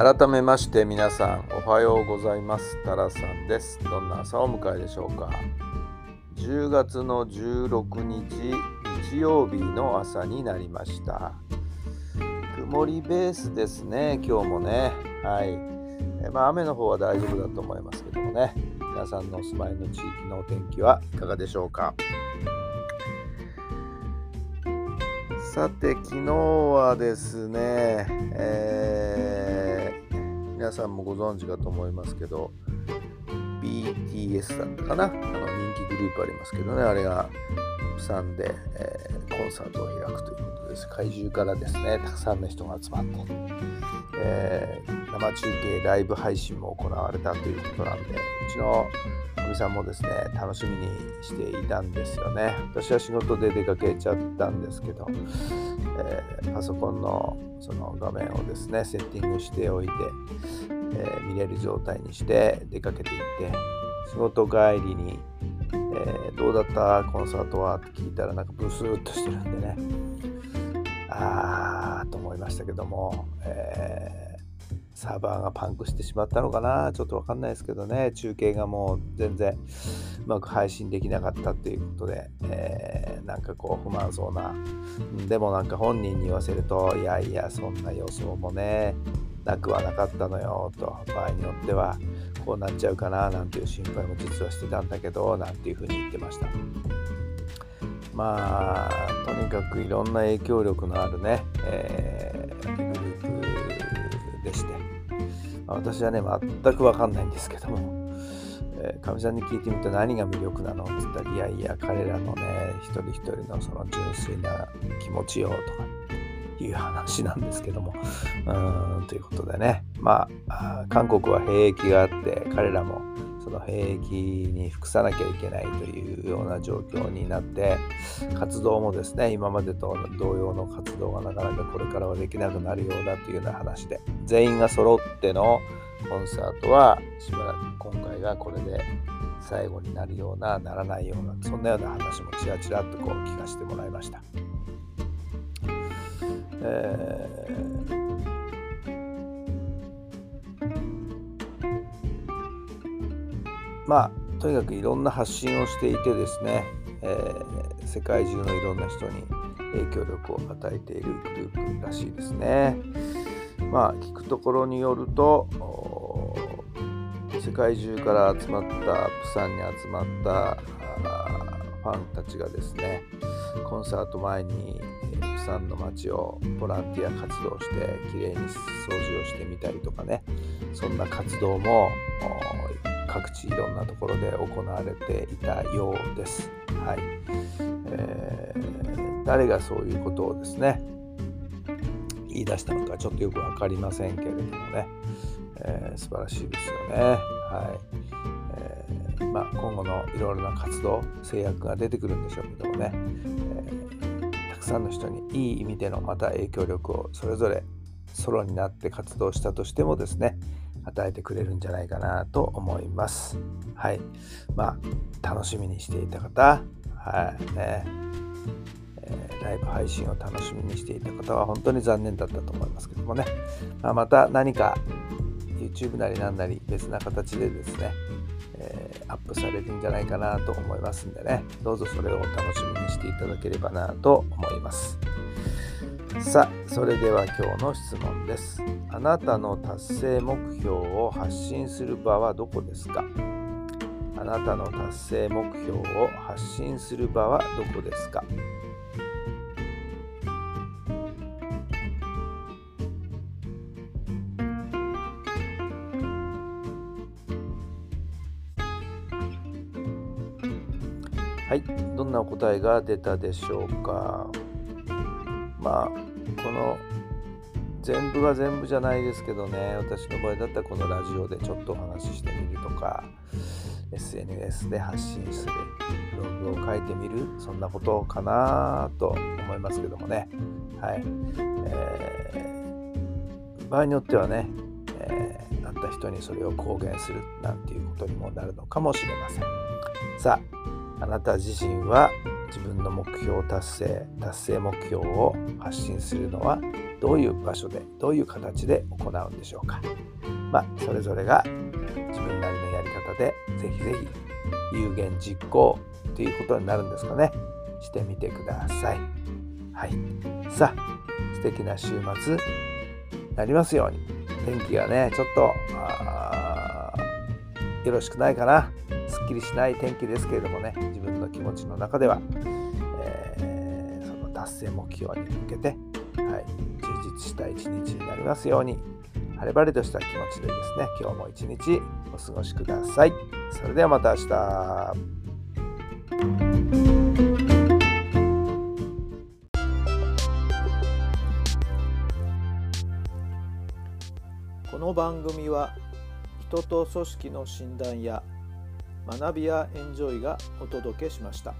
改めまして皆さんおはようございます。タラさんです。どんな朝をお迎えでしょうか。10月の16日日曜日の朝になりました。曇りベースですね今日もね。はい。えまあ雨の方は大丈夫だと思いますけどもね。皆さんのお住まいの地域のお天気はいかがでしょうか。さて昨日はですね、えー、皆さんもご存知かと思いますけど BTS だったかな？あの人気グループありますけどね。あれがプサンで、えー、コンサートを開くということです。世界中からですね。たくさんの人が集まって、えー、生中継ライブ配信も行われたということなんでうちのみさんもですね楽しみにしていたんですよね。私は仕事で出かけちゃったんですけど、えー、パソコンのその画面をですねセッティングしておいて、えー、見れる状態にして出かけていって仕事帰りに、えー、どうだった？コンサートは？って聞いたらなんかブスーっとしてるんでね。ああと思いましたけども、えサーバーがパンクしてしまったのかな？ちょっとわかんないですけどね。中継がもう全然うまく配信できなかったっていうことで、えー、なんかこう不満そうな。でもなんか本人に言わせるといやいやそんな予想もねなくはなかったのよと。場合によってはこうなっちゃうかななんていう心配も実はしてたんだけどなんていうふうに言ってました。まあとにかくいろんな影響力のあるね、えー、私はね、全く分かんないんですけども、かみさんに聞いてみると何が魅力なのって言ったら、いやいや、彼らのね、一人一人のその純粋な気持ちよとかいう話なんですけども、うーん、ということでね、まあ、韓国は兵役があって、彼らもその兵役に服さなきゃいけないというような状況になって活動もですね今までと同様の活動がなかなかこれからはできなくなるようだというような話で全員が揃ってのコンサートはしばらく今回がこれで最後になるようなならないようなそんなような話もちらちらっとこう聞かせてもらいました。えーまあとにかくいろんな発信をしていてですね、えー、世界中のいろんな人に影響力を与えているグループらしいですね。まあ聞くところによると世界中から集まったプサンに集まったファンたちがですねコンサート前にプサンの街をボランティア活動してきれいに掃除をしてみたりとかねそんな活動も各地いろんなところで行われていたようです。はいえー、誰がそういうことをですね言い出したのかちょっとよく分かりませんけれどもね、えー、素晴らしいですよね。はいえー、まあ、今後のいろいろな活動制約が出てくるんでしょうけどもね、えたくさんの人にいい意味でのまた影響力をそれぞれソロになって活動したとしてもですね与えてくれるんじゃないかなと思います。はい。まあ、楽しみにしていた方、はいねえー、ライブ配信を楽しみにしていた方は本当に残念だったと思いますけどもね、まあ、また何か YouTube なり何なり別な形でですね、えー、アップされるんじゃないかなと思いますんでね、どうぞそれを楽しみにしていただければなと思います。さあそれでは今日の質問です。あなたの達成目標を発信する場はどこですか？あなたの達成目標を発信する場はどこですか？はい、どんなお答えが出たでしょうか？まあこの全部が全部じゃないですけどね。私の場合だったらこのラジオでちょっとお話ししてみるとか SNS で発信するブログを書いてみるそんなことかなと思いますけどもね。はい、えー、場合によってはね、えー、会った人にそれを公言するなんていうことにもなるのかもしれません。さああなた自身は分の目標達成達成目標を発信するのはどういう場所でどういう形で行うんでしょうか。まあそれぞれが自分なりのやり方でぜひぜひ有言実行ということになるんですかね。してみてください。はい。さあ素敵な週末なりますように。天気がねちょっとよろしくないかな。すっきりしない天気ですけれどもね自分の気持ちの中では、えー、その達成目標に向けて、はい、充実した一日になりますように晴れ晴れとした気持ちでですね今日も一日お過ごしください。それではまた明日。この番組は人と組織の診断や学びやエンジョイがお届けしました。